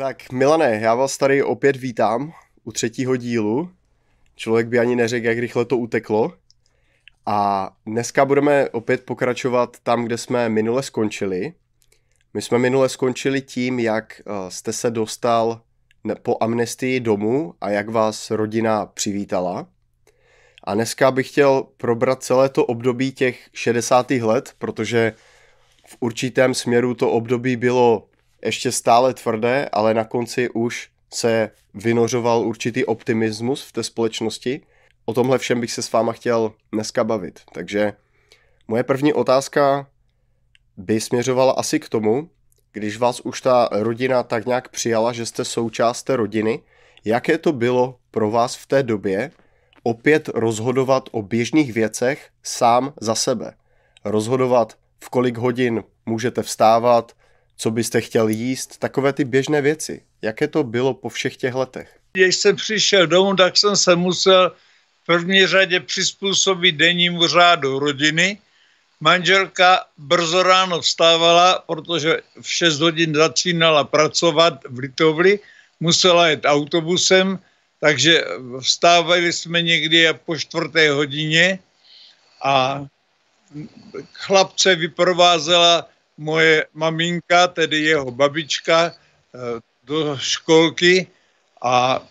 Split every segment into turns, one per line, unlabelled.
Tak Milané, já vás tady opět vítám u třetího dílu. Člověk by ani neřekl, jak rychle to uteklo. A dneska budeme opět pokračovat tam, kde jsme minule skončili. My jsme minule skončili tím, jak eh, jste se dostal po amnestii domů a jak vás rodina přivítala. A dneska bych chtěl probrat celé to období těch 60. let, protože v určitém směru to období bylo ještě stále tvrdé, ale na konci už se vynořoval určitý optimismus v té společnosti. O tomhle všem bych se s váma chtěl dneska bavit. Takže moje první otázka by směřovala asi k tomu, když vás už ta rodina tak nějak přijala, že jste součást té rodiny, jaké to bylo pro vás v té době opět rozhodovat o běžných věcech sám za sebe. Rozhodovat, v kolik hodin můžete vstávat, co byste chtěl jíst, takové ty běžné věci. Jaké to bylo po všech těch letech?
Když jsem přišel domů, tak jsem se musel v první řadě přizpůsobit dennímu řádu rodiny. Manželka brzo ráno vstávala, protože v 6 hodin začínala pracovat v Litovli, musela jet autobusem, takže vstávali jsme někdy po čtvrté hodině a chlapce vyprovázela moje maminka, tedy jeho babička, eh, do školky a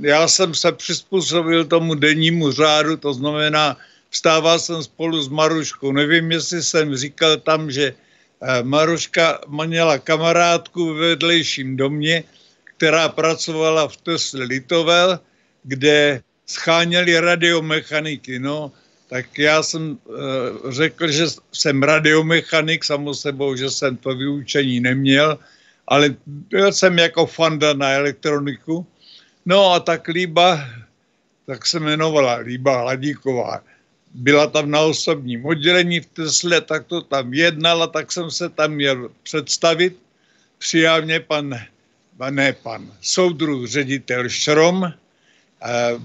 já jsem se přizpůsobil tomu dennímu řádu, to znamená, vstával jsem spolu s Maruškou. Nevím, jestli jsem říkal tam, že eh, Maruška měla kamarádku ve vedlejším domě, která pracovala v Tesla Litovel, kde scháněli radiomechaniky. No, tak já jsem e, řekl, že jsem radiomechanik, samo sebou, že jsem to vyučení neměl, ale byl jsem jako fanda na elektroniku. No a tak Líba, tak se jmenovala Líba Hladíková, byla tam na osobním oddělení v Tesle, tak to tam jednala, tak jsem se tam měl představit. Přijal mě pan, ne pan, soudruh ředitel Šrom,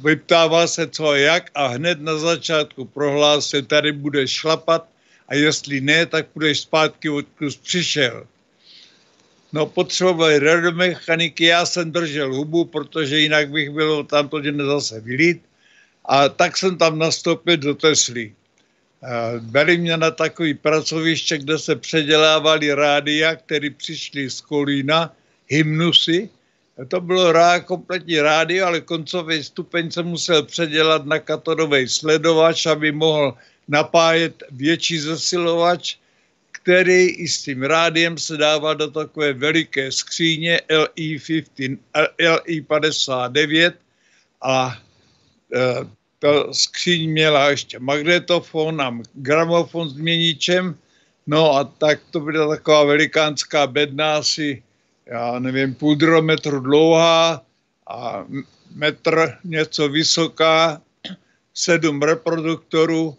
vyptával se co a jak a hned na začátku prohlásil, tady budeš šlapat a jestli ne, tak budeš zpátky, odkud přišel. No potřebovali radiomechaniky, já jsem držel hubu, protože jinak bych byl tamto den zase vylít. A tak jsem tam nastoupil do Tesly. Byli mě na takový pracoviště, kde se předělávali rádia, které přišly z Kolína, hymnusy, to bylo rá, kompletní rádio, ale koncový stupeň se musel předělat na katodový sledovač, aby mohl napájet větší zesilovač, který i s tím rádiem se dával do takové veliké skříně LI-15, LI-59 a e, ta skříň měla ještě magnetofon a gramofon s měničem, no a tak to byla taková velikánská bedna asi já nevím, půl metru dlouhá a metr něco vysoká, sedm reproduktorů.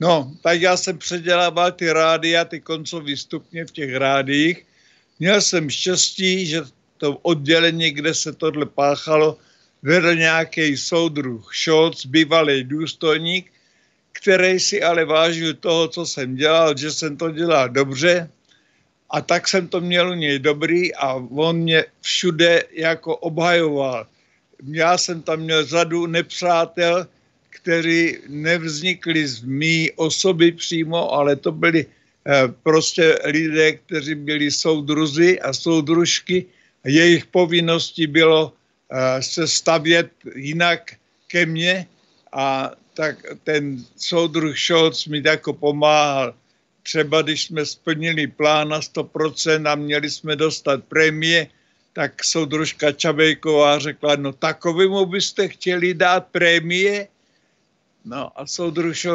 No, tak já jsem předělával ty rádia, ty koncové stupně v těch rádiích. Měl jsem štěstí, že to oddělení, kde se tohle páchalo, vedl nějaký soudruh Scholz, bývalý důstojník, který si ale vážil toho, co jsem dělal, že jsem to dělal dobře a tak jsem to měl u něj dobrý a on mě všude jako obhajoval. Já jsem tam měl řadu nepřátel, kteří nevznikli z mý osoby přímo, ale to byli eh, prostě lidé, kteří byli soudruzi a soudružky jejich povinností bylo eh, se stavět jinak ke mně a tak ten soudruh Scholz mi jako pomáhal třeba když jsme splnili plán na 100% a měli jsme dostat prémie, tak soudružka Čabejková řekla, no takovému byste chtěli dát prémie? No a soudružka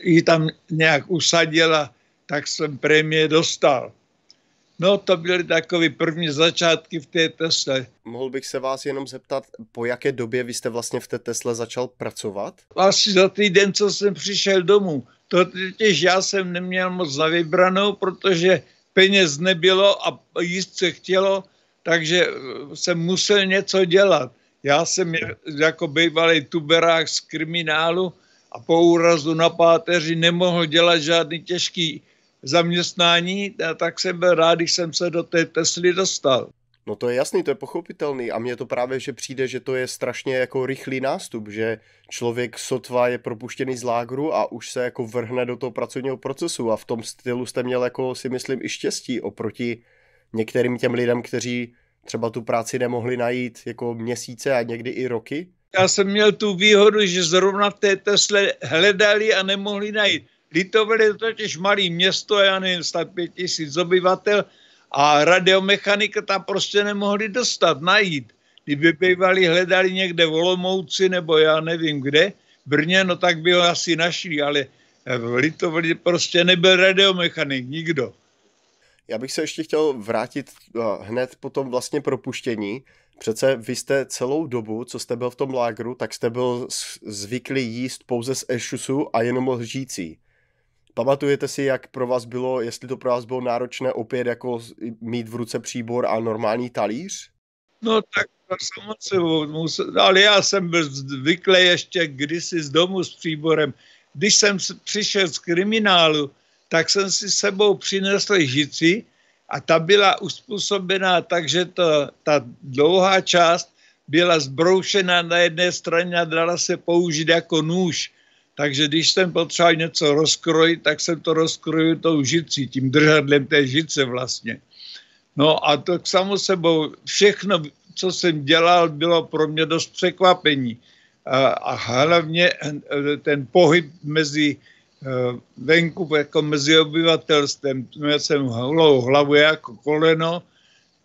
ji tam nějak usadila, tak jsem prémie dostal. No, to byly takové první začátky v té Tesle.
Mohl bych se vás jenom zeptat, po jaké době vy jste vlastně v té Tesle začal pracovat?
Asi za týden, co jsem přišel domů. To totiž já jsem neměl moc na vybranou, protože peněz nebylo a jíst se chtělo, takže jsem musel něco dělat. Já jsem jako bývalý tuberák z kriminálu a po úrazu na páteři nemohl dělat žádný těžký zaměstnání, tak jsem byl rád, když jsem se do té Tesly dostal.
No to je jasný, to je pochopitelný a mně to právě, že přijde, že to je strašně jako rychlý nástup, že člověk sotva je propuštěný z lágru a už se jako vrhne do toho pracovního procesu a v tom stylu jste měl jako si myslím i štěstí oproti některým těm lidem, kteří třeba tu práci nemohli najít jako měsíce a někdy i roky?
Já jsem měl tu výhodu, že zrovna v té Tesle hledali a nemohli najít. Litovil je totiž malý město, já nevím, 105 tisíc obyvatel a radiomechanika tam prostě nemohli dostat, najít. Kdyby bývali hledali někde v Olomouci nebo já nevím kde, Brně, no tak by ho asi našli, ale v Litovli prostě nebyl radiomechanik, nikdo.
Já bych se ještě chtěl vrátit eh, hned po tom vlastně propuštění. Přece vy jste celou dobu, co jste byl v tom lágru, tak jste byl zvyklý jíst pouze z ešusu a jenom lžící. Pamatujete si, jak pro vás bylo, jestli to pro vás bylo náročné opět jako mít v ruce příbor a normální talíř?
No tak samozřejmě, ale já jsem byl zvyklý ještě kdysi z domu s příborem. Když jsem přišel z kriminálu, tak jsem si sebou přinesl žici a ta byla uspůsobená tak, že to, ta dlouhá část byla zbroušena na jedné straně a dala se použít jako nůž. Takže když jsem potřeboval něco rozkrojit, tak jsem to rozkrojil tou žicí, tím držadlem té žice vlastně. No a to k samu sebou všechno, co jsem dělal, bylo pro mě dost překvapení. A, a hlavně eh, ten pohyb mezi eh, venku jako mezi obyvatelstvem. Měl jsem holou hlavu jako koleno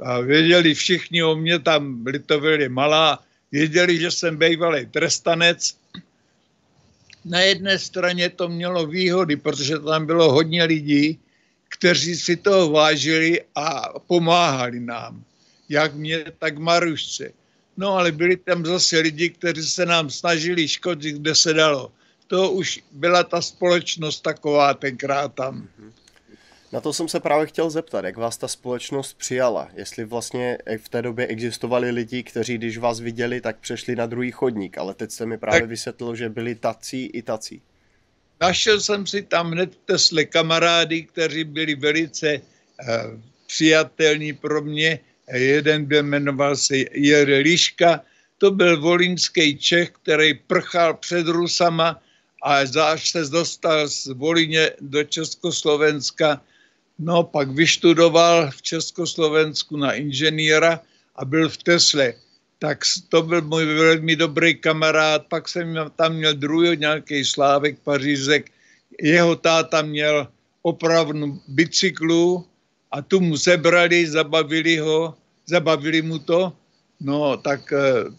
a věděli všichni o mě, tam Litovil malá, věděli, že jsem bývalý trestanec na jedné straně to mělo výhody, protože tam bylo hodně lidí, kteří si toho vážili a pomáhali nám. Jak mě, tak Marušce. No ale byli tam zase lidi, kteří se nám snažili škodit, kde se dalo. To už byla ta společnost taková tenkrát tam.
Na to jsem se právě chtěl zeptat, jak vás ta společnost přijala. Jestli vlastně v té době existovali lidi, kteří když vás viděli, tak přešli na druhý chodník, ale teď jste mi právě tak. vysvětlil, že byli tací i tací.
Našel jsem si tam hned Tesle kamarády, kteří byli velice uh, přijatelní pro mě. Jeden byl jmenoval se Jere Liška, to byl volinský Čech, který prchal před Rusama a až se dostal z Volině do Československa, No, pak vyštudoval v Československu na inženýra a byl v Tesle. Tak to byl můj velmi dobrý kamarád. Pak jsem tam měl druhý nějaký Slávek Pařízek. Jeho táta měl opravnu bicyklu a tu mu zebrali, zabavili ho, zabavili mu to. No, tak eh,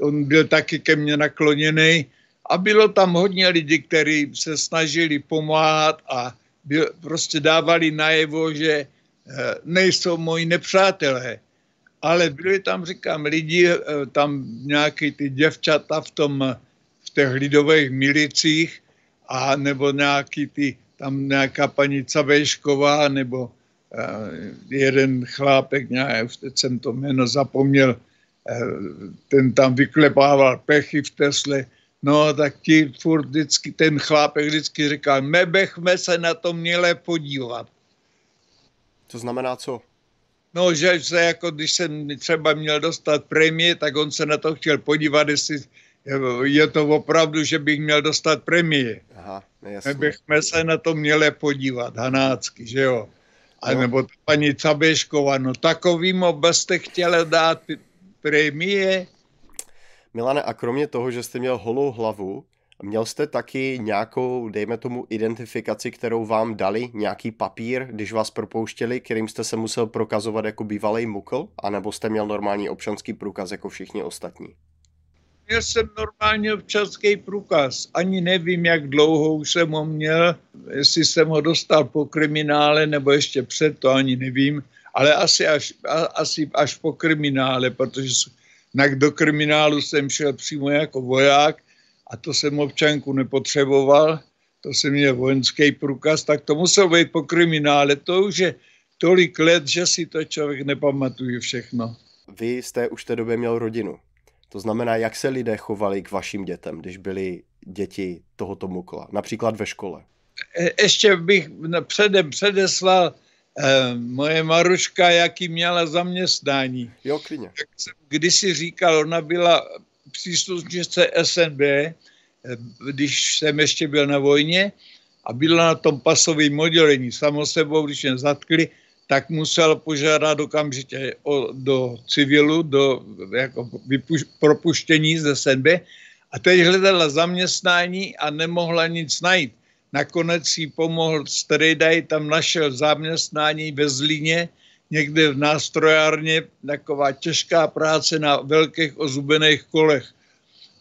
on byl taky ke mně nakloněný a bylo tam hodně lidí, kteří se snažili pomáhat a byl, prostě dávali najevo, že eh, nejsou moji nepřátelé. Ale byli tam, říkám, lidi, eh, tam nějaký ty děvčata v tom, v těch lidových milicích, a nebo nějaký ty, tam nějaká paní Cavešková, nebo uh, jeden chlápek, nějak, teď jsem to jméno zapomněl, ten tam vyklepával pechy v Tesle, No, tak ti furt vždycky, ten chlápek vždycky říkal, my bychom se na to měli podívat.
To znamená co?
No, že se jako, když jsem třeba měl dostat prémie, tak on se na to chtěl podívat, jestli je to opravdu, že bych měl dostat prémie. Aha, jasně. My bychom se na to měli podívat, hanácky, že jo. A no. nebo paní Cabešková, no takovým byste chtěli dát prémie,
Milane, a kromě toho, že jste měl holou hlavu, měl jste taky nějakou, dejme tomu, identifikaci, kterou vám dali, nějaký papír, když vás propouštěli, kterým jste se musel prokazovat jako bývalý mukl, anebo jste měl normální občanský průkaz jako všichni ostatní?
Měl jsem normální občanský průkaz. Ani nevím, jak dlouho už jsem ho měl, jestli jsem ho dostal po kriminále, nebo ještě před, to ani nevím, ale asi až, asi až po kriminále, protože do kriminálu jsem šel přímo jako voják a to jsem občanku nepotřeboval, to jsem měl vojenský průkaz, tak to musel být po kriminále. To už je tolik let, že si to člověk nepamatuje všechno.
Vy jste už v té době měl rodinu. To znamená, jak se lidé chovali k vašim dětem, když byli děti tohoto mukla, například ve škole?
E, ještě bych předem předeslal, moje Maruška, jaký měla zaměstnání.
Jo, klidně.
Jak jsem kdysi říkal, ona byla příslušnice SNB, eh, když jsem ještě byl na vojně a byla na tom pasovém oddělení. Samo sebou, když mě zatkli, tak musel požádat okamžitě o, do civilu, do jako vypuš, propuštění ze SNB a teď hledala zaměstnání a nemohla nic najít. Nakonec jí pomohl Strejdaj, tam našel zaměstnání ve Zlíně, někde v nástrojárně, taková těžká práce na velkých ozubených kolech.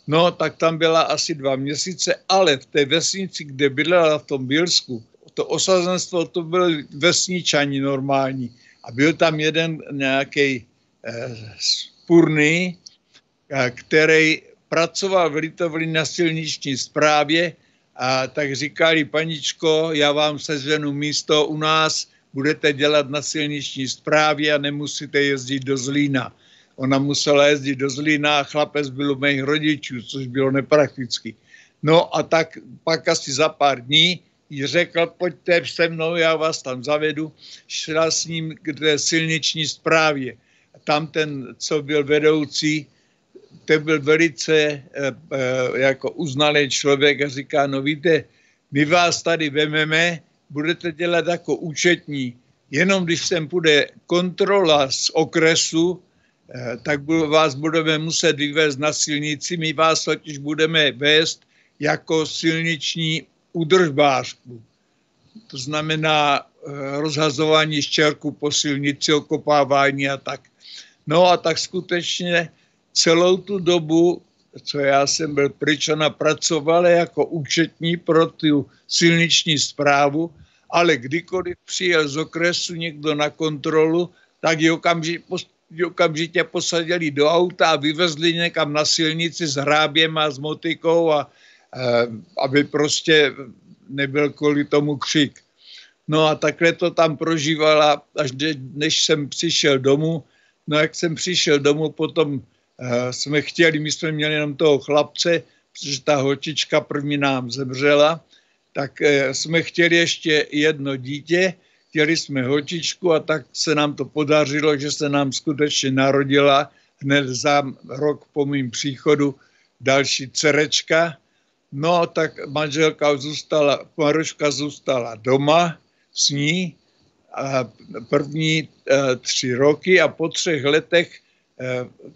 No, tak tam byla asi dva měsíce, ale v té vesnici, kde bydlela v tom Bílsku, to osazenstvo, to byl vesničani normální. A byl tam jeden nějaký eh, spurný, eh, který pracoval v Litovli na silniční správě a tak říkali, paničko, já vám seženu místo u nás, budete dělat na silniční správě a nemusíte jezdit do Zlína. Ona musela jezdit do Zlína a chlapec byl u mých rodičů, což bylo neprakticky. No a tak pak asi za pár dní jí řekl, pojďte se mnou, já vás tam zavedu. Šla s ním k té silniční správě. Tam ten, co byl vedoucí, to byl velice e, e, jako uznalý člověk a říká, no víte, my vás tady vememe, budete dělat jako účetní. Jenom když sem půjde kontrola z okresu, e, tak vás budeme muset vyvést na silnici, my vás totiž budeme vést jako silniční udržbářku. To znamená rozhazování štěrku po silnici, okopávání a tak. No a tak skutečně celou tu dobu, co já jsem byl pryč, ona pracovala jako účetní pro tu silniční zprávu, ale kdykoliv přijel z okresu někdo na kontrolu, tak ji okamžitě, okamžitě posadili do auta a vyvezli někam na silnici s hráběm a s motikou, a, a, aby prostě nebyl kvůli tomu křik. No a takhle to tam prožívala, až než jsem přišel domů. No jak jsem přišel domů, potom Eh, jsme chtěli, my jsme měli jenom toho chlapce, protože ta holčička první nám zemřela, tak eh, jsme chtěli ještě jedno dítě, chtěli jsme holčičku a tak se nám to podařilo, že se nám skutečně narodila hned za rok po mým příchodu další cerečka. No, tak manželka zůstala, Maruška zůstala doma s ní a první e, tři roky a po třech letech Eh,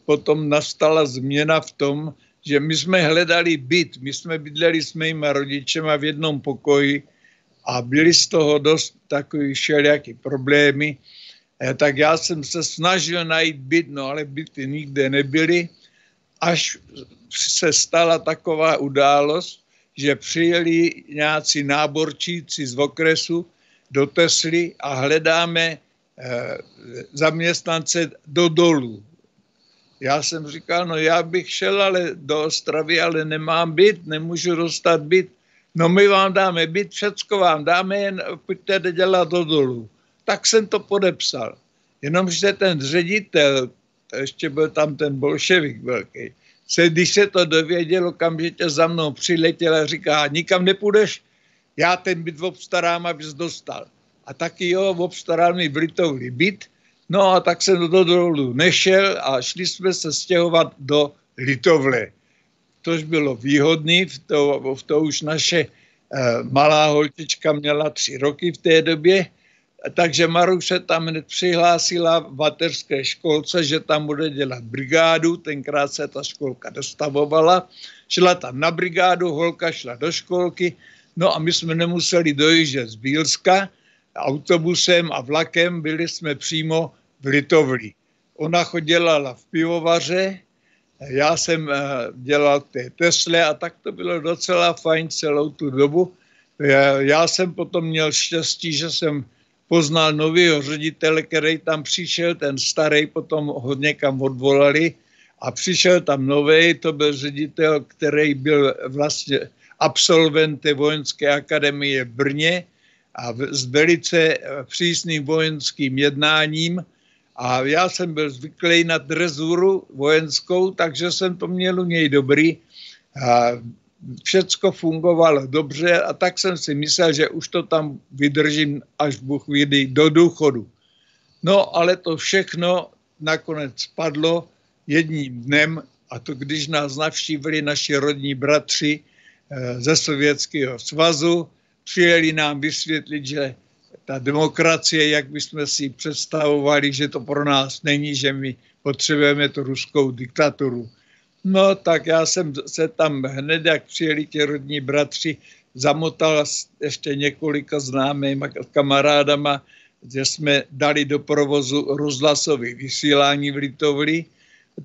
potom nastala změna v tom, že my jsme hledali byt, my jsme bydleli s mýma rodičema v jednom pokoji a byly z toho dost takový všelijaký problémy, eh, tak já jsem se snažil najít byt, no ale byty nikde nebyly, až se stala taková událost, že přijeli nějací náborčíci z okresu do Tesly a hledáme eh, zaměstnance do dolů, já jsem říkal, no já bych šel ale do Ostravy, ale nemám byt, nemůžu dostat byt. No my vám dáme byt, všecko vám dáme, jen pojďte dělat do dolů. Tak jsem to podepsal. Jenomže ten ředitel, ještě byl tam ten bolševik velký, se, když se to dověděl, okamžitě za mnou přiletěl a říká, nikam nepůjdeš, já ten byt obstarám, abys dostal. A taky jo, obstaral mi v Litovli byt, No a tak jsem do dolů nešel a šli jsme se stěhovat do Litovle. Tož bylo výhodný, v to, v to už naše eh, malá holčička měla tři roky v té době, takže Maru se tam hned přihlásila v mateřské školce, že tam bude dělat brigádu, tenkrát se ta školka dostavovala, šla tam na brigádu, holka šla do školky, no a my jsme nemuseli dojíždět z Bílska, autobusem a vlakem, byli jsme přímo v Litovli. Ona chodila v pivovaře, já jsem eh, dělal té Tesle a tak to bylo docela fajn celou tu dobu. Já jsem potom měl štěstí, že jsem poznal nového ředitele, který tam přišel, ten starý potom ho někam odvolali a přišel tam nový, to byl ředitel, který byl vlastně absolvent vojenské akademie v Brně a s velice eh, přísným vojenským jednáním a já jsem byl zvyklý na drezuru vojenskou, takže jsem to měl u něj dobrý. A všecko fungovalo dobře a tak jsem si myslel, že už to tam vydržím, až Bůh vyjde do důchodu. No ale to všechno nakonec spadlo jedním dnem a to když nás navštívili naši rodní bratři eh, ze Sovětského svazu, přijeli nám vysvětlit, že ta demokracie, jak bychom si představovali, že to pro nás není, že my potřebujeme tu ruskou diktaturu. No tak já jsem se tam hned, jak přijeli ti rodní bratři, zamotal ještě několika známými kamarádama, že jsme dali do provozu rozhlasové vysílání v Litovli.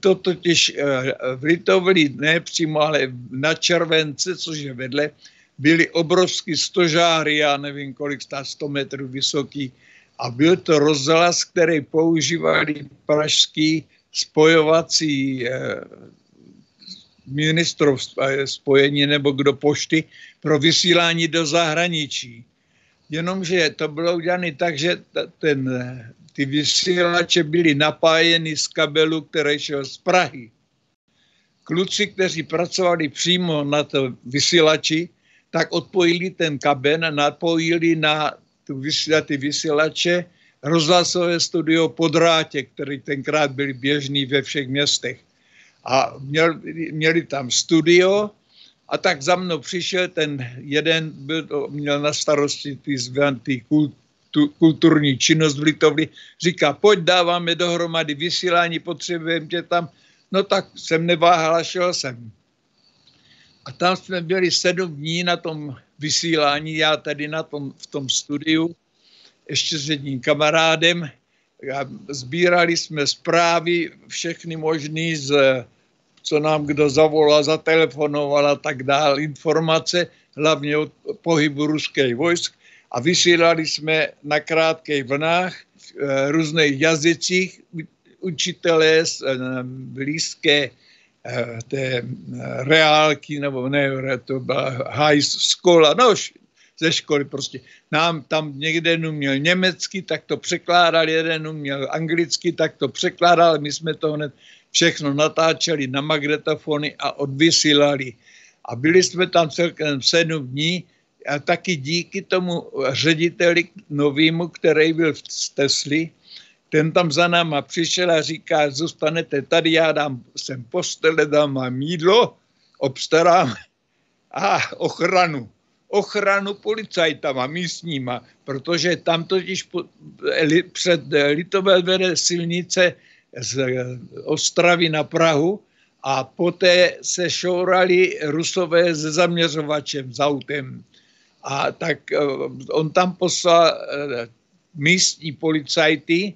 To totiž eh, v Litovli ne přímo, ale na Července, což je vedle, byly obrovský stožáry, já nevím kolik, 100 metrů vysoký, a byl to rozhlas, který používali pražský spojovací eh, ministrov eh, spojení nebo kdo pošty pro vysílání do zahraničí. Jenomže to bylo udělané tak, že ten, eh, ty vysílače byly napájeny z kabelu, který šel z Prahy. Kluci, kteří pracovali přímo na to vysílači, tak odpojili ten kabel a napojili na tu vysíla, ty vysílače rozhlasové studio Podrátě, který tenkrát byly běžný ve všech městech. A měl, měli tam studio a tak za mnou přišel ten jeden, byl, měl na starosti ty, ty kultu, kulturní činnost v Litovli, říká, pojď dáváme dohromady vysílání, potřebujeme tě tam. No tak jsem neváhal a šel jsem. A tam jsme byli sedm dní na tom vysílání, já tady na tom, v tom studiu, ještě s jedním kamarádem. Sbírali jsme zprávy, všechny možný, z, co nám kdo zavolal, zatelefonoval a tak dále, informace, hlavně od pohybu ruských vojsk. A vysílali jsme na krátkých vlnách v eh, různých jazycích učitelé z eh, blízké té eh, reálky, nebo ne, to byla high school, no ze školy prostě. Nám tam někde jeden uměl německy, tak to překládal, jeden uměl anglicky, tak to překládal, my jsme to hned všechno natáčeli na magnetofony a odvysílali. A byli jsme tam celkem sedm dní a taky díky tomu řediteli novýmu, který byl v Tesli, ten tam za náma přišel a říká, zůstanete tady, já dám sem postele, dám vám jídlo, obstarám a ochranu. Ochranu policajtama místníma, protože tam totiž před Litové vede silnice z Ostravy na Prahu a poté se šourali rusové se zaměřovačem, s autem. A tak eh, on tam poslal eh, místní policajty,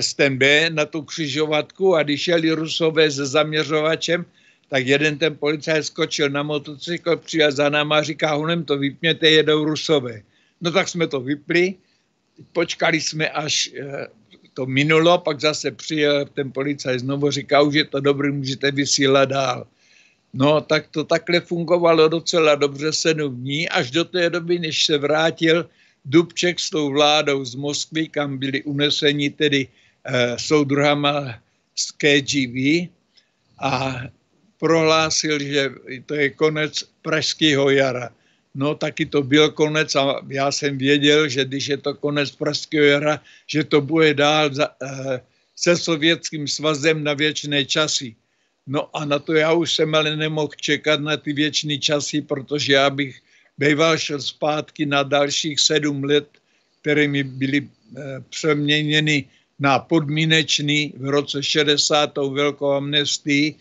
STB na tu křižovatku a když jeli rusové se zaměřovačem, tak jeden ten policajt skočil na motocykl, přijel za náma a říká, honem to vypněte, jedou rusové. No tak jsme to vypli, počkali jsme, až eh, to minulo, pak zase přijel ten policajt znovu, říká, už je to dobrý, můžete vysílat dál. No, tak to takhle fungovalo docela dobře sedm dní, až do té doby, než se vrátil Dubček s tou vládou z Moskvy, kam byli uneseni tedy eh, soudruhama z KGB a prohlásil, že to je konec Pražského jara. No taky to byl konec a já jsem věděl, že když je to konec Pražského jara, že to bude dál za, eh, se Sovětským svazem na věčné časy. No a na to já už jsem ale nemohl čekat na ty věčné časy, protože já bych býval šel zpátky na dalších sedm let, které mi byly eh, přeměněny na podmínečný v roce 60. velkou amnestii.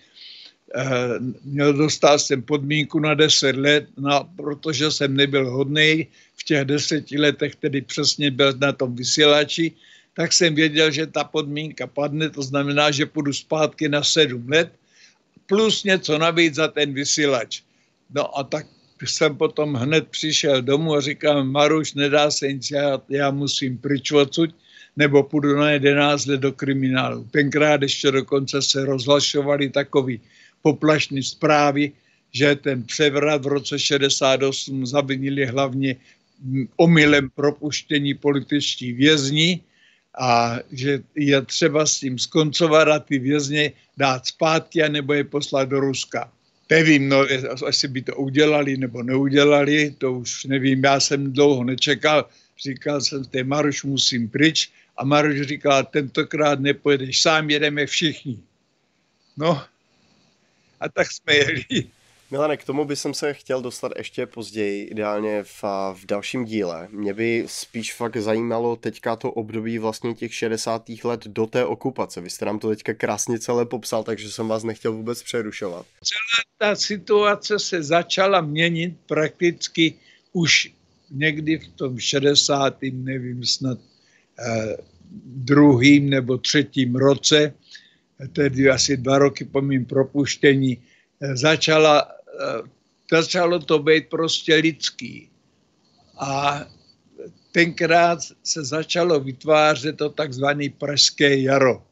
Eh, měl dostal jsem podmínku na 10 let, no, protože jsem nebyl hodný v těch deseti letech, tedy přesně byl na tom vysílači, tak jsem věděl, že ta podmínka padne, to znamená, že půjdu zpátky na sedm let, plus něco navíc za ten vysílač. No a tak jsem potom hned přišel domů a říkám, Maruš, nedá se nic, já, já musím pryč odsud, nebo půjdu na 11 let do kriminálu. Tenkrát ještě dokonce se rozhlašovaly takový poplašný zprávy, že ten převrat v roce 68 zavinili hlavně omylem propuštění političtí vězni a že je třeba s tím skoncovat a ty vězně dát zpátky a nebo je poslat do Ruska. Nevím, no, asi by to udělali nebo neudělali, to už nevím, já jsem dlouho nečekal, říkal jsem, té Maruš musím pryč a Maruš říkal, tentokrát nepojedeš sám, jedeme všichni. No, a tak jsme jeli.
Milane, k tomu bych se chtěl dostat ještě později, ideálně v, v dalším díle. Mě by spíš fakt zajímalo teďka to období vlastně těch 60. let do té okupace. Vy jste nám to teďka krásně celé popsal, takže jsem vás nechtěl vůbec přerušovat.
Celá ta situace se začala měnit prakticky už někdy v tom 60. nevím, snad eh, druhým nebo třetím roce, tedy asi dva roky po mým propuštění, začala Eh, začalo to být prostě lidský. A tenkrát se začalo vytvářet to takzvané pražské jaro.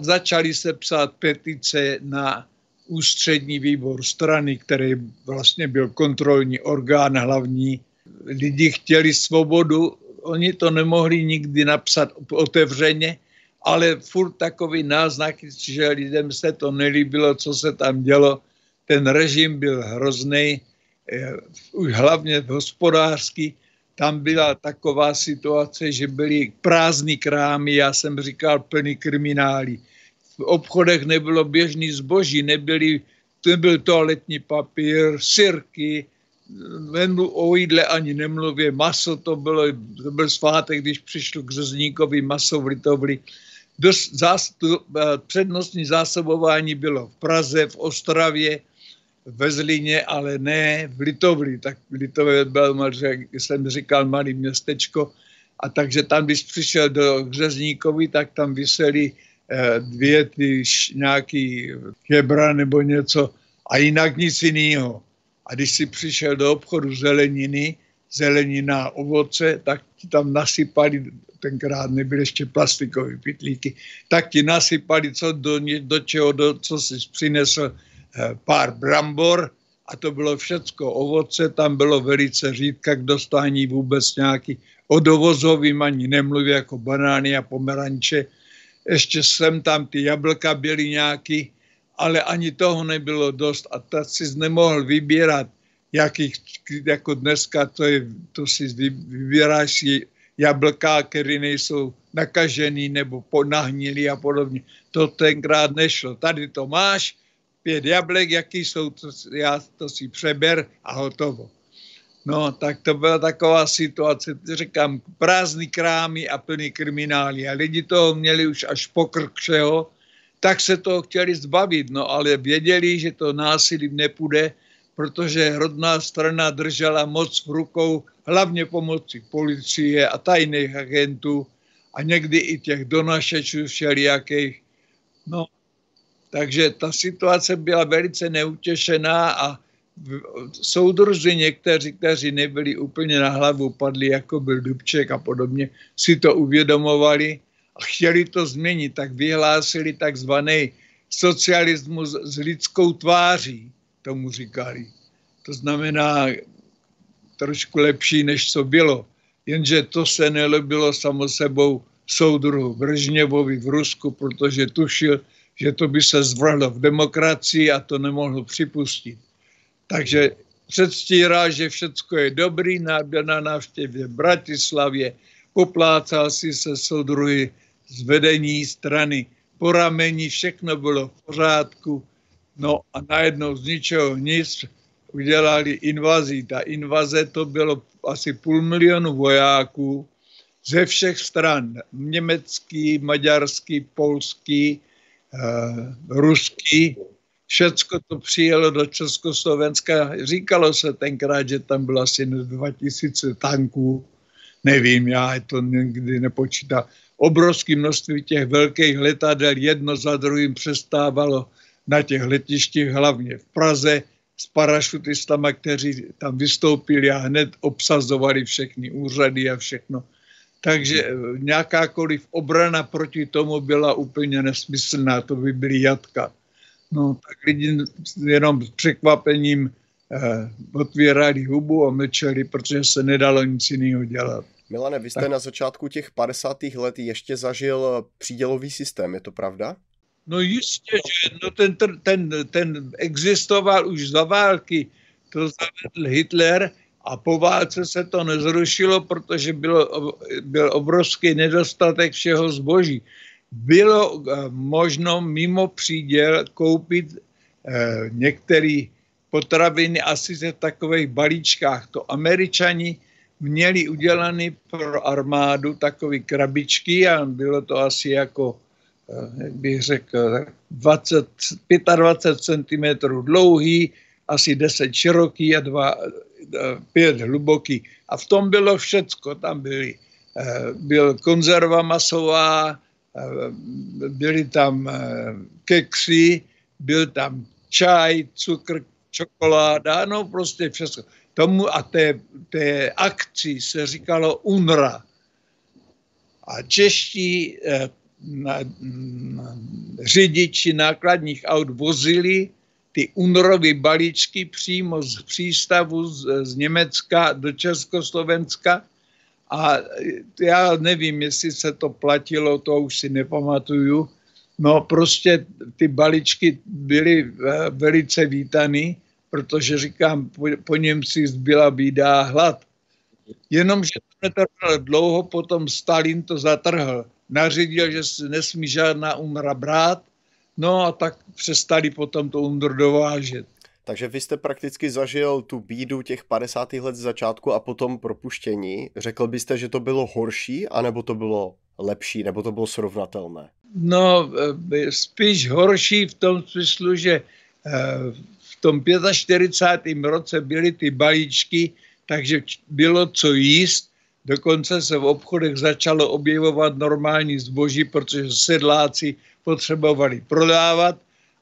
Začaly se psát petice na ústřední výbor strany, který vlastně byl kontrolní orgán hlavní. Lidi chtěli svobodu, oni to nemohli nikdy napsat otevřeně, ale furt takový náznak, že lidem se to nelíbilo, co se tam dělo, ten režim byl hrozný, eh, už hlavně hospodářský. Tam byla taková situace, že byly prázdný krámy, já jsem říkal plný kriminály. V obchodech nebylo běžný zboží, nebyly, nebyl toaletní papír, sirky, o jídle ani nemluvě, maso to bylo, to byl svátek, když přišlo k řezníkovi maso v Litovli. Dost, zás, to, eh, přednostní zásobování bylo v Praze, v Ostravě, ve Zlíně, ale ne v Litovli. Tak Litovli byl, jak jsem říkal, malý městečko. A takže tam, když přišel do Hřezníkovi, tak tam vysely eh, dvě ty nějaký kebra nebo něco a jinak nic jiného. A když si přišel do obchodu zeleniny, zelenina, ovoce, tak tam nasypali, tenkrát nebyly ještě plastikové pitlíky, tak ti nasypali, co do, do čeho, do, co jsi přinesl, Eh, pár brambor a to bylo všecko. Ovoce, tam bylo velice řídka k dostání vůbec nějaký. Odovozovým ani nemluví jako banány a pomeranče. Ještě jsem tam ty jablka byly nějaký, ale ani toho nebylo dost a tak si nemohl vybírat, jakých, jako dneska to, je, to si vybíráš jablka, které nejsou nakažený nebo ponahnilý a podobně. To tenkrát nešlo. Tady to máš, pět jablek, jaký jsou, to, já to si přeber a hotovo. No, tak to byla taková situace, říkám, prázdný krámy a plný kriminály a lidi toho měli už až pokrk všeho, tak se toho chtěli zbavit, no ale věděli, že to násilí nepůjde, protože rodná strana držela moc v rukou hlavně pomocí policie a tajných agentů a někdy i těch donašečů všelijakých. No takže ta situace byla velice neutěšená a soudruzi někteří, kteří nebyli úplně na hlavu padli, jako byl Dubček a podobně, si to uvědomovali a chtěli to změnit, tak vyhlásili takzvaný socialismus s lidskou tváří, tomu říkali. To znamená trošku lepší, než co bylo. Jenže to se nelobilo samo sebou soudruhu Bržněvovi v Rusku, protože tušil, že to by se zvrhlo v demokracii a to nemohl připustit. Takže předstírá, že všecko je dobrý, byl na návštěvě v Bratislavě, poplácal si se soudruhy z vedení strany po rameni, všechno bylo v pořádku, no a najednou z ničeho nic udělali invazi. Ta invaze to bylo asi půl milionu vojáků ze všech stran, německý, maďarský, polský, Eh, ruský, všecko to přijelo do Československa. Říkalo se tenkrát, že tam bylo asi 2000 tanků, nevím, já to nikdy nepočítám. Obrovské množství těch velkých letadel jedno za druhým přestávalo na těch letištích, hlavně v Praze, s parašutistama, kteří tam vystoupili a hned obsazovali všechny úřady a všechno. Takže eh, nějakákoliv obrana proti tomu byla úplně nesmyslná, to by byly jatka. No, tak lidi jenom s překvapením eh, otvírali hubu a mlčeli, protože se nedalo nic jiného dělat.
Milane, vy jste tak. na začátku těch 50. let ještě zažil přídělový systém, je to pravda?
No jistě, že no ten, ten, ten existoval už za války, to zavedl Hitler a po válce se to nezrušilo, protože bylo, byl obrovský nedostatek všeho zboží. Bylo eh, možno mimo příděl koupit eh, některé potraviny asi v takových balíčkách. To američani měli udělaný pro armádu takové krabičky a bylo to asi jako, jak bych řekl, 20, 25 cm dlouhý, asi 10 široký a 2, 5 eh, hluboký. A v tom bylo všecko. Tam byly, eh, byl konzerva masová, byly tam keksy, byl tam čaj, cukr, čokoláda, no prostě všechno tomu a té, té akci se říkalo UNRA. A čeští eh, řidiči nákladních aut vozili ty UNROVy balíčky přímo z přístavu z, z Německa do Československa a já nevím, jestli se to platilo, to už si nepamatuju. No prostě ty balíčky byly eh, velice vítaný protože říkám, po, po Němci byla bída hlad. Jenomže to dlouho, potom Stalin to zatrhl. Nařídil, že se nesmí žádná umra brát, no a tak přestali potom to umr dovážet.
Takže vy jste prakticky zažil tu bídu těch 50. let z začátku a potom propuštění. Řekl byste, že to bylo horší, anebo to bylo lepší, nebo to bylo srovnatelné?
No, e, spíš horší v tom smyslu, že e, tom 45. roce byly ty balíčky, takže bylo co jíst. Dokonce se v obchodech začalo objevovat normální zboží, protože sedláci potřebovali prodávat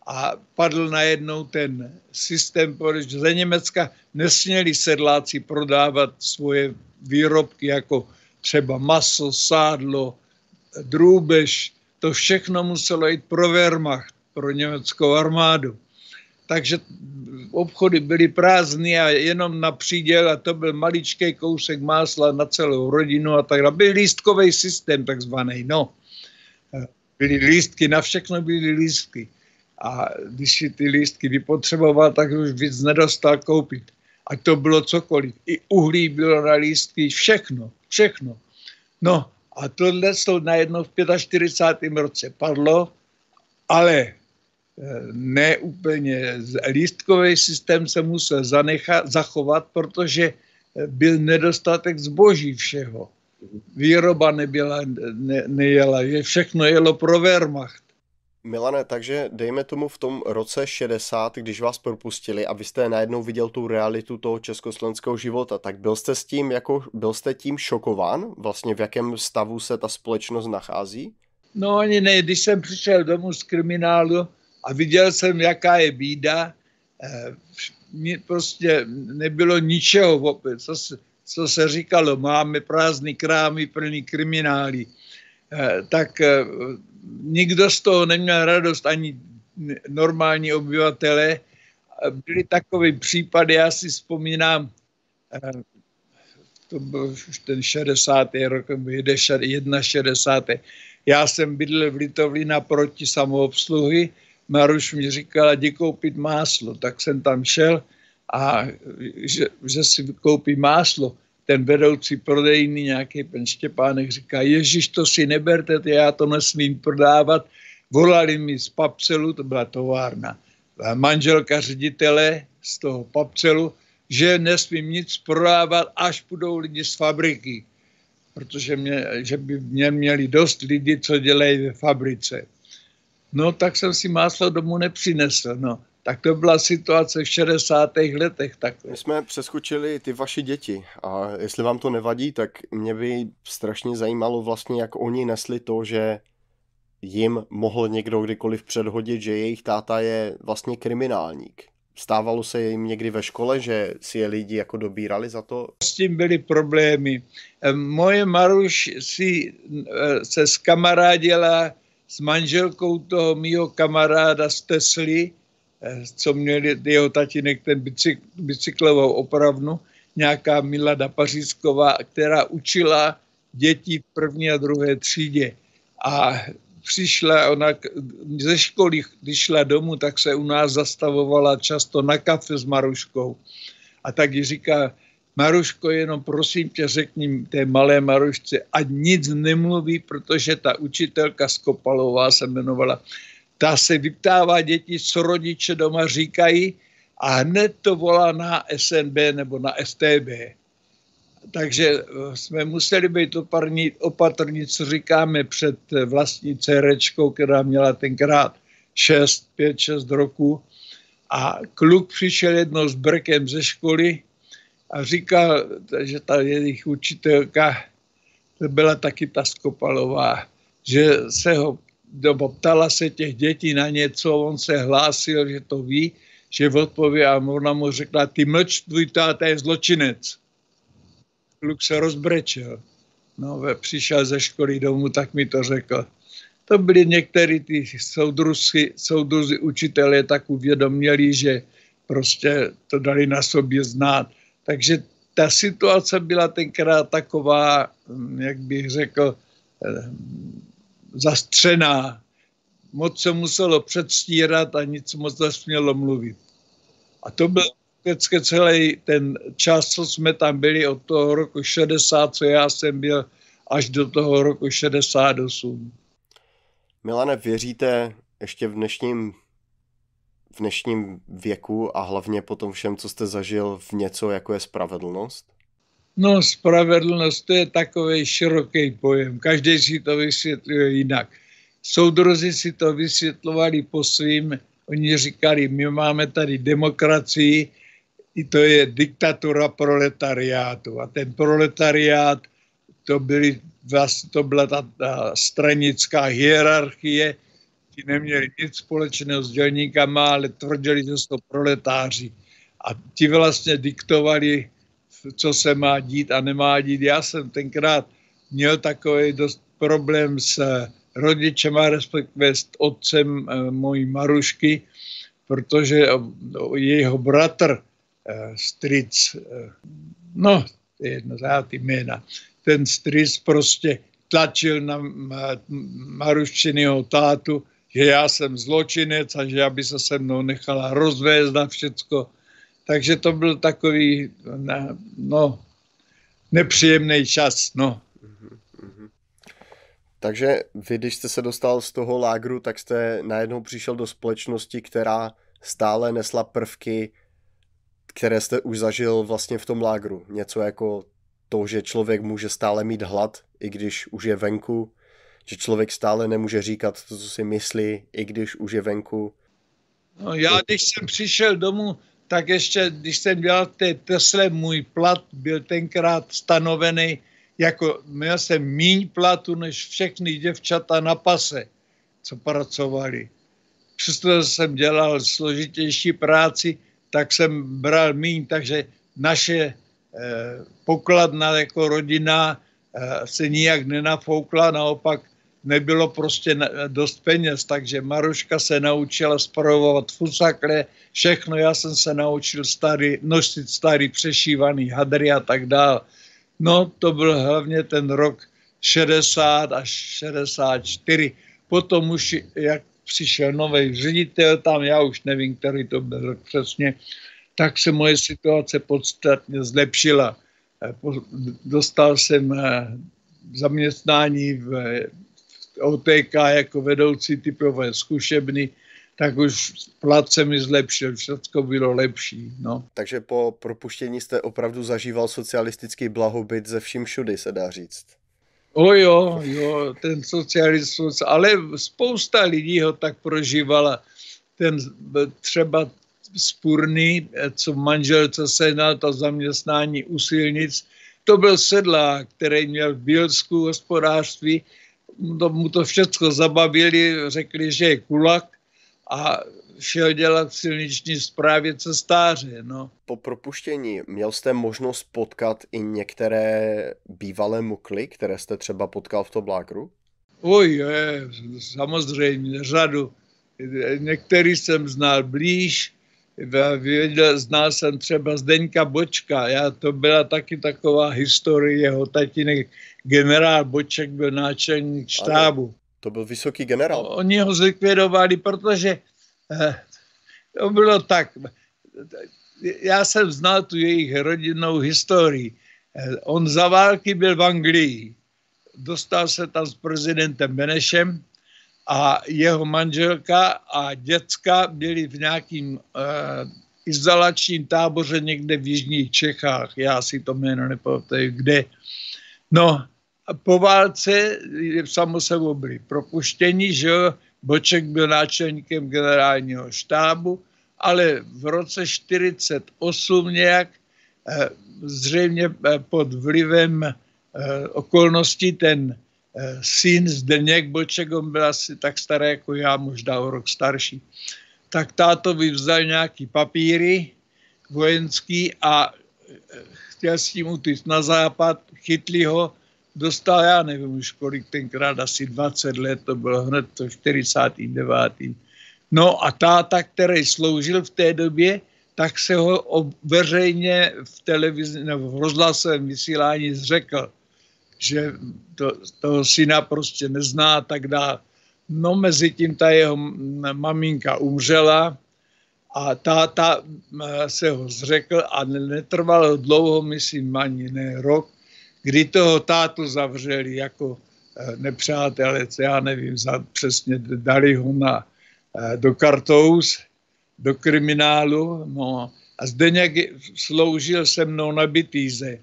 a padl najednou ten systém, protože ze Německa nesměli sedláci prodávat svoje výrobky jako třeba maso, sádlo, drůbež. To všechno muselo jít pro Wehrmacht, pro německou armádu takže obchody byly prázdné a jenom na příděl a to byl maličký kousek másla na celou rodinu a tak dále. Byl lístkový systém takzvaný, no. Byly lístky, na všechno byly lístky. A když si ty lístky vypotřeboval, tak už víc nedostal koupit. Ať to bylo cokoliv. I uhlí bylo na lístky, všechno, všechno. No a tohle to najednou v 45. roce padlo, ale ne úplně lístkový systém se musel zanechat, zachovat, protože byl nedostatek zboží všeho. Výroba nebyla, ne, nejela, že všechno jelo pro Wehrmacht.
Milane, takže dejme tomu v tom roce 60, když vás propustili a vy jste najednou viděl tu realitu toho československého života, tak byl jste s tím, jako, byl jste tím šokován? Vlastně v jakém stavu se ta společnost nachází?
No ani ne, když jsem přišel domů z kriminálu, a viděl jsem, jaká je bída. Eh, prostě nebylo ničeho, co se, co se říkalo, máme prázdný krámy plný kriminály. Eh, tak eh, nikdo z toho neměl radost, ani normální obyvatele. Byly takové případy, já si vzpomínám, to byl už ten 60. rok, 61. Já jsem bydlel v Litovli naproti samoobsluhy Maruš mi říkala, jdi koupit máslo. Tak jsem tam šel a že, že si koupí máslo. Ten vedoucí prodejný, nějaký pan Štěpánek, říká, Ježíš, to si neberte, já to nesmím prodávat. Volali mi z papcelu, to byla továrna, manželka ředitele z toho papcelu, že nesmím nic prodávat, až budou lidi z fabriky. Protože mě, že by mě měli dost lidí, co dělají ve fabrice. No tak jsem si máslo domů nepřinesl, no. Tak to byla situace v 60. letech. Tak.
My jsme přeskočili ty vaše děti a jestli vám to nevadí, tak mě by strašně zajímalo vlastně, jak oni nesli to, že jim mohl někdo kdykoliv předhodit, že jejich táta je vlastně kriminálník. Stávalo se jim někdy ve škole, že si je lidi jako dobírali za to?
S tím byly problémy. Moje Maruš si eh, se skamarádila s manželkou toho mýho kamaráda z Tesly, eh, co měl jeho tatínek ten bicyk, bicyklovou opravnu, nějaká Milada Pařízková, která učila děti v první a druhé třídě. A přišla, ona ze školy, když šla domů, tak se u nás zastavovala často na kafe s Maruškou. A tak ji říká, Maruško, jenom prosím tě řekni té malé Marušce, ať nic nemluví, protože ta učitelka Skopalová se jmenovala, ta se vyptává děti, co rodiče doma říkají a hned to volá na SNB nebo na STB. Takže eh, jsme museli být opatrní, opatrní co říkáme před eh, vlastní dcerečkou, která měla tenkrát 6, 5, 6 roku. A kluk přišel jednou s brkem ze školy a říkal, že ta jejich učitelka, to byla taky ta Skopalová, že se ho, nebo ptala se těch dětí na něco, on se hlásil, že to ví, že odpoví a ona mu řekla, ty mlč, tvůj táta je zločinec. Kluk se rozbrečel. No, přišel ze školy domů, tak mi to řekl. To byli některý ty soudruzi, soudruzi učitelé tak uvědomili, že prostě to dali na sobě znát. Takže ta situace byla tenkrát taková, jak bych řekl, eh, zastřená. Moc se muselo předstírat a nic moc nesmělo mluvit. A to byl vždycky celý ten čas, co jsme tam byli od toho roku 60, co já jsem byl, až do toho roku 68.
Milane, věříte ještě v dnešním v dnešním věku a hlavně po tom všem, co jste zažil v něco, jako je spravedlnost?
No, spravedlnost to je takový široký pojem. Každý si to vysvětluje jinak. Soudrozi si to vysvětlovali po svým. Oni říkali, my máme tady demokracii, i to je diktatura proletariátu. A ten proletariát, to, byly, vlastně, to byla ta, ta stranická hierarchie, ti neměli nic společného s dělníkama, ale tvrdili, že jsou proletáři. A ti vlastně diktovali, co se má dít a nemá dít. Já jsem tenkrát měl takový dost problém s rodičem a respektive s otcem e, mojí Marušky, protože jeho bratr, e, stric, e, no, jedno ty jména, ten stric prostě tlačil na Maruščinyho tátu, že já jsem zločinec a že aby se se mnou nechala rozvést na všecko. Takže to byl takový, no, nepříjemný čas, no.
Takže vy, když jste se dostal z toho lágru, tak jste najednou přišel do společnosti, která stále nesla prvky, které jste už zažil vlastně v tom lágru. Něco jako to, že člověk může stále mít hlad, i když už je venku, že člověk stále nemůže říkat to, co si myslí, i když už je venku.
No, já, když jsem přišel domů, tak ještě, když jsem dělal té Tesle, můj plat byl tenkrát stanovený, jako měl jsem míň platu než všechny děvčata na pase, co pracovali. Přestože jsem dělal složitější práci, tak jsem bral míň, takže naše eh, pokladna jako rodina se nijak nenafoukla, naopak nebylo prostě dost peněz, takže Maruška se naučila spravovat fusakle, všechno, já jsem se naučil starý, nosit starý přešívaný hadry a tak dále. No, to byl hlavně ten rok 60 až 64. Potom už, jak přišel nový ředitel tam, já už nevím, který to byl přesně, tak se moje situace podstatně zlepšila. Dostal jsem eh, zaměstnání v OTK jako vedoucí typové zkušebny, tak už plat se mi zlepšil, všechno bylo lepší. No.
Takže po propuštění jste opravdu zažíval socialistický blahobyt ze vším všudy, se dá říct.
O jo, jo, ten socialismus, ale spousta lidí ho tak prožívala. Ten třeba spurný, co manželce se na to zaměstnání u silnic, to byl sedlák, který měl v Bílsku hospodářství to, mu to všechno zabavili, řekli, že je kulak a šel dělat v silniční zprávě cestáře. No.
Po propuštění měl jste možnost potkat i některé bývalé mukly, které jste třeba potkal v tom lágru?
Oj, je, samozřejmě, řadu. Některý jsem znal blíž, věděl, znal jsem třeba Zdeňka Bočka, já, to byla taky taková historie, jeho tatínek generál Boček byl náčelník štábu.
To byl vysoký generál.
Oni ho zlikvidovali, protože eh, to bylo tak. Já jsem znal tu jejich rodinnou historii. Eh, on za války byl v Anglii. Dostal se tam s prezidentem Benešem a jeho manželka a děcka byli v nějakým uh, izolačním táboře někde v jižních Čechách. Já si to jméno nepamatuju, kde. No, po válce samozřejmě byli propuštěni, že Boček byl náčelníkem generálního štábu, ale v roce 48 nějak eh, zřejmě eh, pod vlivem okolností ten syn Zdeněk Boček, on byl asi tak starý jako já, možná o rok starší, tak táto vyvzal nějaký papíry vojenský a chtěl s tím utíct na západ, chytli ho, dostal, já nevím už kolik tenkrát, asi 20 let, to bylo hned to 49. No a táta, který sloužil v té době, tak se ho veřejně v televizi nebo v rozhlasovém vysílání zřekl, že to, toho syna prostě nezná a tak dále. No mezi tím ta jeho maminka umřela a táta se ho zřekl a netrvalo dlouho, myslím ani ne rok, kdy toho tátu zavřeli jako e, nepřátelec, já nevím, za, přesně dali ho na, e, do kartous, do kriminálu, no a Zdeněk sloužil se mnou na Bitýze.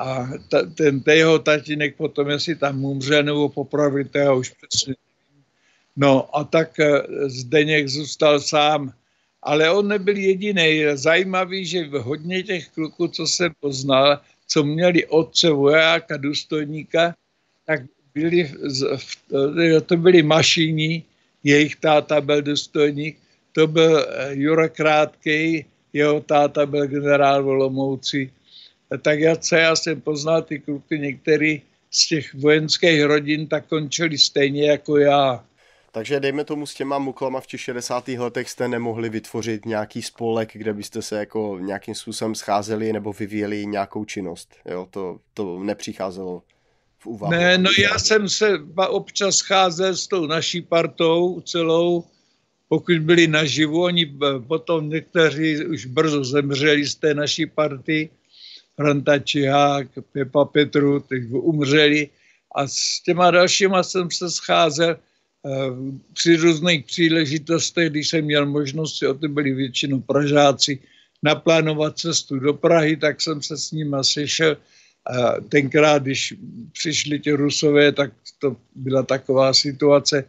A ta, ten jeho tatínek potom, jestli tam umřel nebo popravil, to já už přesně No a tak e, Zdeněk zůstal sám. Ale on nebyl jediný. Zajímavý, že hodně těch kluků, co jsem poznal, co měli otce vojáka, důstojníka, tak byli, to byli mašíní, jejich táta byl důstojník, to byl eh, Jura Krátkej, jeho táta byl generál Volomouci. Tak já, co já jsem poznal ty kluky, některý z těch vojenských rodin, tak končili stejně jako já.
Takže dejme tomu s těma muklama v těch 60. letech jste nemohli vytvořit nějaký spolek, kde byste se jako nějakým způsobem scházeli nebo vyvíjeli nějakou činnost. Jo, to, to nepřicházelo v úvahu.
Ne, no já jsem se občas scházel s tou naší partou celou, pokud byli naživu, oni potom někteří už brzo zemřeli z té naší party, Franta Čihák, Pepa Petru, teď umřeli a s těma dalšíma jsem se scházel, Eh, při různých příležitostech, když jsem měl možnost, o to byli většinou Pražáci, naplánovat cestu do Prahy, tak jsem se s nimi sešel. A tenkrát, když přišli ti Rusové, tak to byla taková situace,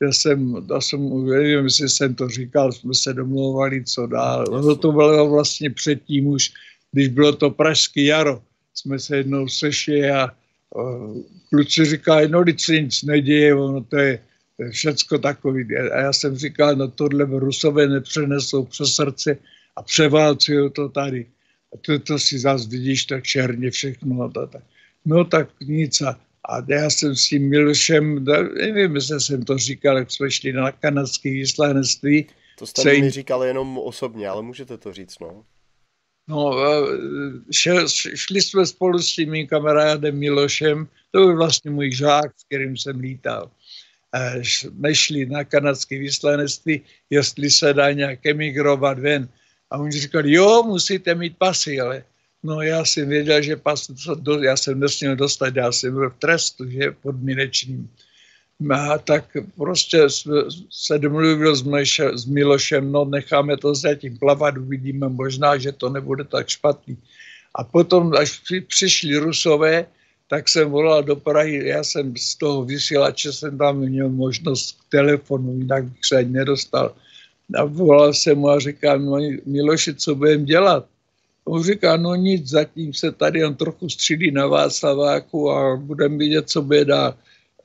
že jsem, to jsem, nevím, jestli jsem to říkal, jsme se domlouvali, co dál. Ono to bylo vlastně předtím už, když bylo to Pražské jaro, jsme se jednou sešli a uh, kluci říkali, no, se nic neděje, ono to je všecko takový. A já jsem říkal, no tohle Rusové nepřenesou přes srdce a převálcují to tady. A to, to si zase vidíš tak černě všechno. A to, tak. No tak nic. A, a já jsem s tím Milošem, nevím, jestli jsem to říkal, jak jsme šli na kanadské vyslanectví.
To jste mi říkal jenom osobně, ale můžete to říct, no.
No, šel, šli jsme spolu s tím mým kamarádem Milošem, to byl vlastně můj žák, s kterým jsem lítal nešli na kanadské vyslanectví, jestli se dá nějak emigrovat ven. A oni říkali, jo, musíte mít pasy, ale no já jsem věděl, že pas, já jsem nesměl dostat, já jsem byl v trestu, že podmínečným. Tak prostě se domluvil s, Mleše, s Milošem, no necháme to zatím plavat, uvidíme, možná, že to nebude tak špatný. A potom, až přišli Rusové, tak jsem volal do Prahy, já jsem z toho vysílače jsem tam měl možnost k telefonu, jinak bych se ani nedostal. A volal jsem mu a říkal, no Miloši, co budeme dělat? On říká, no nic, zatím se tady on trochu střílí na Václaváku a budeme vidět, co bude dál.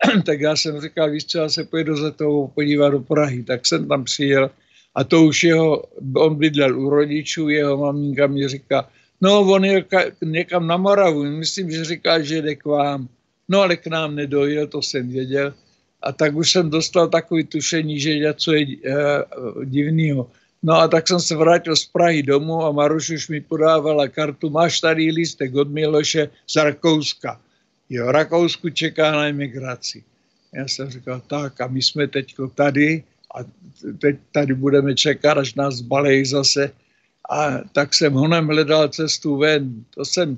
tak já jsem říkal, víš co, já se pojedu za toho podívat do Prahy. Tak jsem tam přijel a to už jeho, on bydlel u rodičů, jeho maminka mi říká, No, on je někam na Moravu, myslím, že říká, že jde k vám. No, ale k nám nedojel, to jsem věděl. A tak už jsem dostal takový tušení, že něco je e, divného. No a tak jsem se vrátil z Prahy domů a Maruš už mi podávala kartu, máš tady lístek od Miloše z Rakouska. Jo, Rakousku čeká na emigraci. Já jsem říkal, tak a my jsme teď tady a teď tady budeme čekat, až nás balej zase. A tak jsem honem hledal cestu ven. To jsem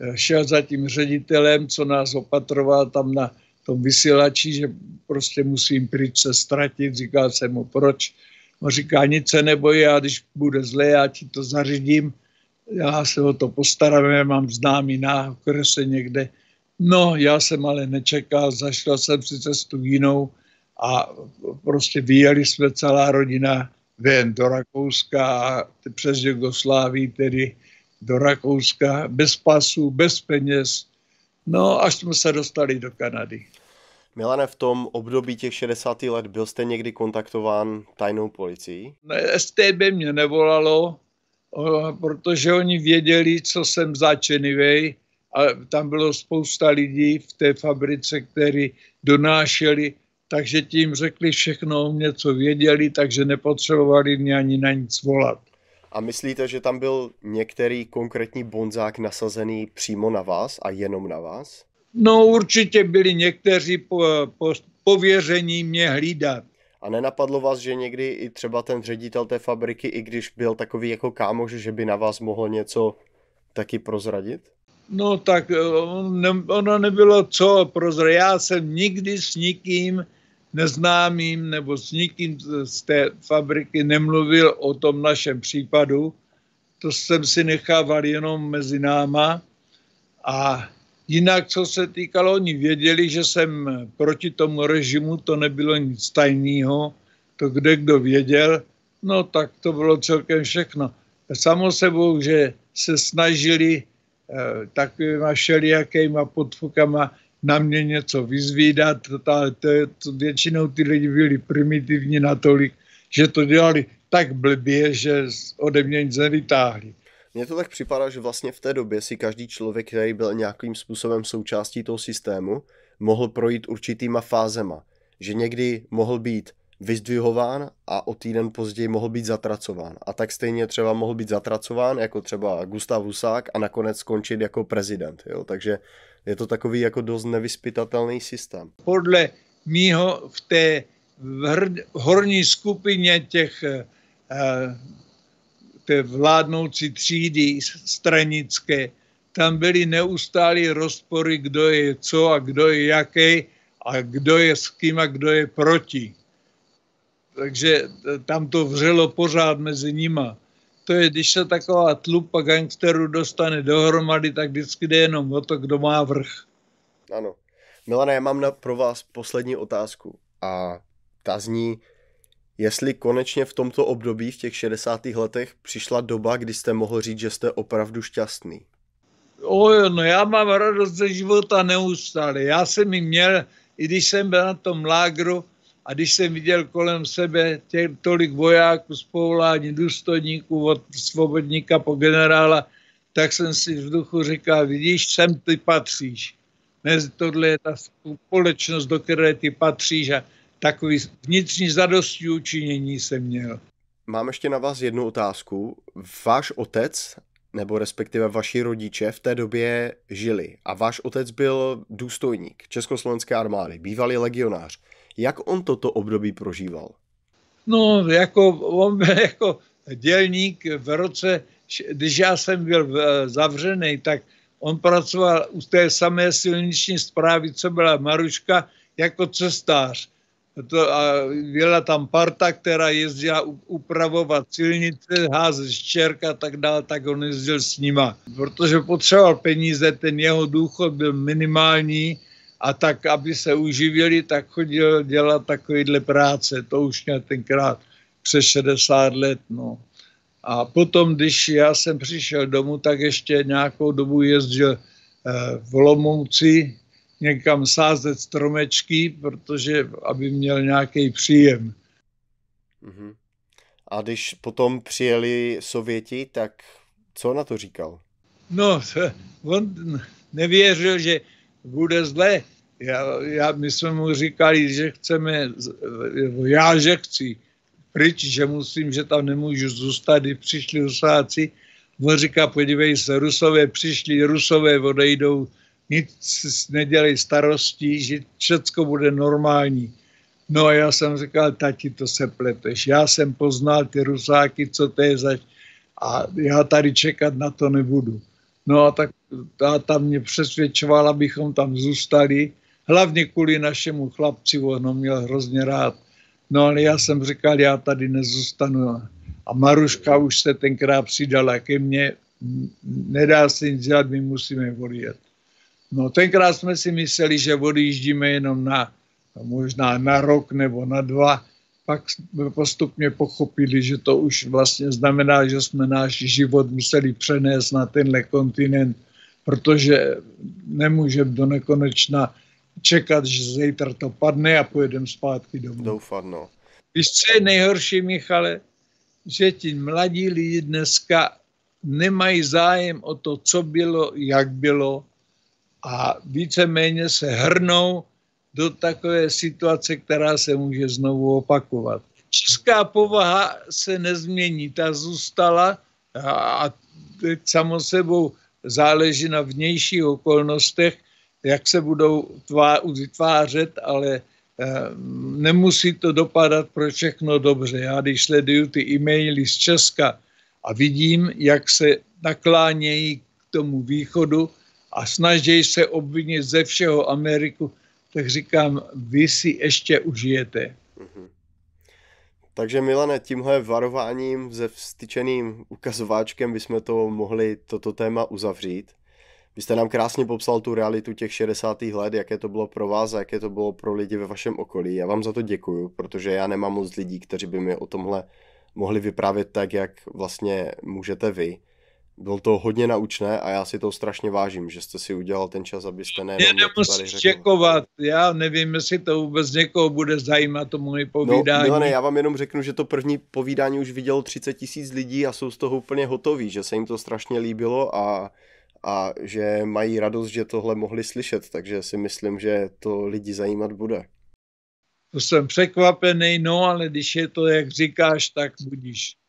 eh, šel za tím ředitelem, co nás opatroval tam na tom vysílači, že prostě musím pryč se ztratit. Říkal jsem mu, proč? On říká, nic se nebojí, a když bude zle, já ti to zařídím. Já se o to postarám, já mám známý na okrese někde. No, já jsem ale nečekal, zašel jsem si cestu jinou a prostě vyjeli jsme celá rodina ven do Rakouska a přes Jugoslávii tedy do Rakouska bez pasů, bez peněz. No, až jsme se dostali do Kanady.
Milane, v tom období těch 60. let byl jste někdy kontaktován tajnou policií?
Ne, STB mě nevolalo, protože oni věděli, co jsem začenivej a tam bylo spousta lidí v té fabrice, kteří donášeli, takže tím řekli všechno, něco věděli, takže nepotřebovali mě ani na nic volat.
A myslíte, že tam byl některý konkrétní bonzák nasazený přímo na vás a jenom na vás?
No určitě byli někteří po, po, pověření mě hlídat.
A nenapadlo vás, že někdy i třeba ten ředitel té fabriky, i když byl takový jako kámoš, že by na vás mohl něco taky prozradit?
No tak eh, ono nebylo co prozradit. Já jsem nikdy s nikým neznámým nebo s nikým z té fabriky nemluvil o tom našem případu. To jsem si nechával jenom mezi náma. A jinak, co se týkalo, oni věděli, že jsem proti tomu režimu, to nebylo nic tajného, to kde kdo věděl, no tak to bylo celkem všechno. Samo sebou, že se snažili takovýma všelijakýma podfukama na mě něco vyzvídat, to, to, to, většinou ty lidi byli primitivní natolik, že to dělali tak blbě, že ode mě nic nevytáhli.
Mně to tak připadá, že vlastně v té době si každý člověk, který byl nějakým způsobem součástí toho systému, mohl projít určitýma fázema. Že někdy mohl být vyzdvihován a o týden později mohl být zatracován. A tak stejně třeba mohl být zatracován jako třeba Gustav Husák a nakonec skončit jako prezident. Jo? Takže je to takový jako dost nevyspytatelný systém.
Podle mýho v té horní skupině těch eh, té vládnoucí třídy stranické, tam byly neustálé rozpory, kdo je co a kdo je jaký a kdo je s kým a kdo je proti. Takže tam to vřelo pořád mezi nima to je, když se taková tlupa gangsterů dostane dohromady, tak vždycky jde jenom o to, kdo má vrch.
Ano. Milane, já mám na, pro vás poslední otázku a ta zní, jestli konečně v tomto období, v těch 60. letech, přišla doba, kdy jste mohl říct, že jste opravdu šťastný.
O jo, no já mám radost ze života neustále. Já jsem ji měl, i když jsem byl na tom lágru, a když jsem viděl kolem sebe tě, tolik vojáků z povolání, důstojníků od svobodníka po generála, tak jsem si v duchu říkal, vidíš, sem ty patříš. Ne, tohle je ta společnost, do které ty patříš a takový vnitřní zadosti učinění jsem měl.
Mám ještě na vás jednu otázku. Váš otec, nebo respektive vaši rodiče v té době žili a váš otec byl důstojník Československé armády, bývalý legionář. Jak on toto období prožíval?
No, jako on byl jako dělník v roce, když já jsem byl eh, zavřený, tak on pracoval u té samé silniční zprávy, co byla Maruška, jako cestář. To, a byla tam parta, která jezdila upravovat silnice, házet štěrka a tak dále, tak on jezdil s nima. Protože potřeboval peníze, ten jeho důchod byl minimální, a tak, aby se uživili, tak chodil dělat takovýhle práce. To už měl tenkrát přes 60 let. No. A potom, když já jsem přišel domů, tak ještě nějakou dobu jezdil eh, v Lomouci někam sázet stromečky, protože aby měl nějaký příjem.
Mm-hmm. A když potom přijeli Sověti, tak co na to říkal?
No, on nevěřil, že bude zle. Já, já, my jsme mu říkali, že chceme, já že chci pryč, že musím, že tam nemůžu zůstat, když přišli Rusáci. On říká, podívej se, Rusové přišli, Rusové odejdou, nic nedělej starosti, že všecko bude normální. No a já jsem říkal, tati, to se pleteš. Já jsem poznal ty rusáky, co to je zač a já tady čekat na to nebudu. No a tak táta mě přesvědčoval, abychom tam zůstali, hlavně kvůli našemu chlapci, on ho měl hrozně rád. No ale já jsem říkal, já tady nezůstanu. A Maruška už se tenkrát přidala ke mně, nedá se nic dělat, my musíme odjet. No tenkrát jsme si mysleli, že odjíždíme jenom na, možná na rok nebo na dva, pak jsme postupně pochopili, že to už vlastně znamená, že jsme náš život museli přenést na tenhle kontinent, protože nemůžeme do nekonečna čekat, že zítra to padne a pojedeme zpátky domů.
Doufat, no.
Víš, co je nejhorší, Michale? Že ti mladí lidi dneska nemají zájem o to, co bylo, jak bylo a víceméně se hrnou do takové situace, která se může znovu opakovat. Česká povaha se nezmění, ta zůstala a teď samo sebou záleží na vnějších okolnostech, jak se budou vytvářet, ale eh, nemusí to dopadat pro všechno dobře. Já když sleduju ty e-maily z Česka a vidím, jak se naklánějí k tomu východu a snaží se obvinit ze všeho Ameriku, tak říkám, vy si ještě užijete. Mm-hmm.
Takže Milane, tímhle varováním ze vstyčeným ukazováčkem bychom to mohli toto téma uzavřít. Vy jste nám krásně popsal tu realitu těch 60. let, jaké to bylo pro vás a jaké to bylo pro lidi ve vašem okolí. Já vám za to děkuju, protože já nemám moc lidí, kteří by mi o tomhle mohli vyprávět tak, jak vlastně můžete vy. Bylo to hodně naučné a já si to strašně vážím, že jste si udělal ten čas, abyste
ne. Mě nemusíš děkovat, já nevím, jestli to vůbec někoho bude zajímat, to moje no, povídání.
No, Milane, já vám jenom řeknu, že to první povídání už vidělo 30 tisíc lidí a jsou z toho úplně hotoví, že se jim to strašně líbilo a, a že mají radost, že tohle mohli slyšet, takže si myslím, že to lidi zajímat bude.
To jsem překvapený, no ale když je to, jak říkáš, tak budíš.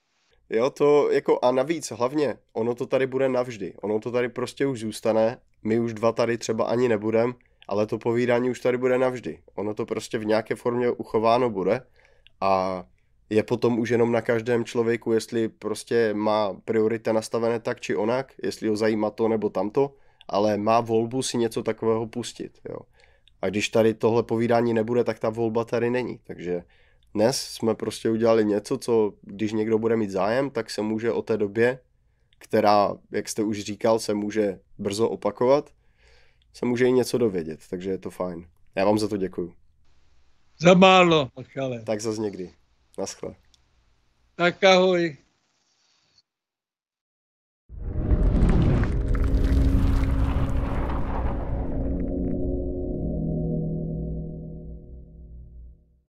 Jo, to jako a navíc hlavně, ono to tady bude navždy. Ono to tady prostě už zůstane. My už dva tady třeba ani nebudem, ale to povídání už tady bude navždy. Ono to prostě v nějaké formě uchováno bude a je potom už jenom na každém člověku, jestli prostě má priorita nastavené tak či onak, jestli ho zajímá to nebo tamto, ale má volbu si něco takového pustit. Jo. A když tady tohle povídání nebude, tak ta volba tady není. Takže dnes jsme prostě udělali něco, co když někdo bude mít zájem, tak se může o té době, která, jak jste už říkal, se může brzo opakovat, se může i něco dovědět, takže je to fajn. Já vám za to děkuju.
Za málo, Michale.
Tak zase někdy. Naschle.
Tak ahoj.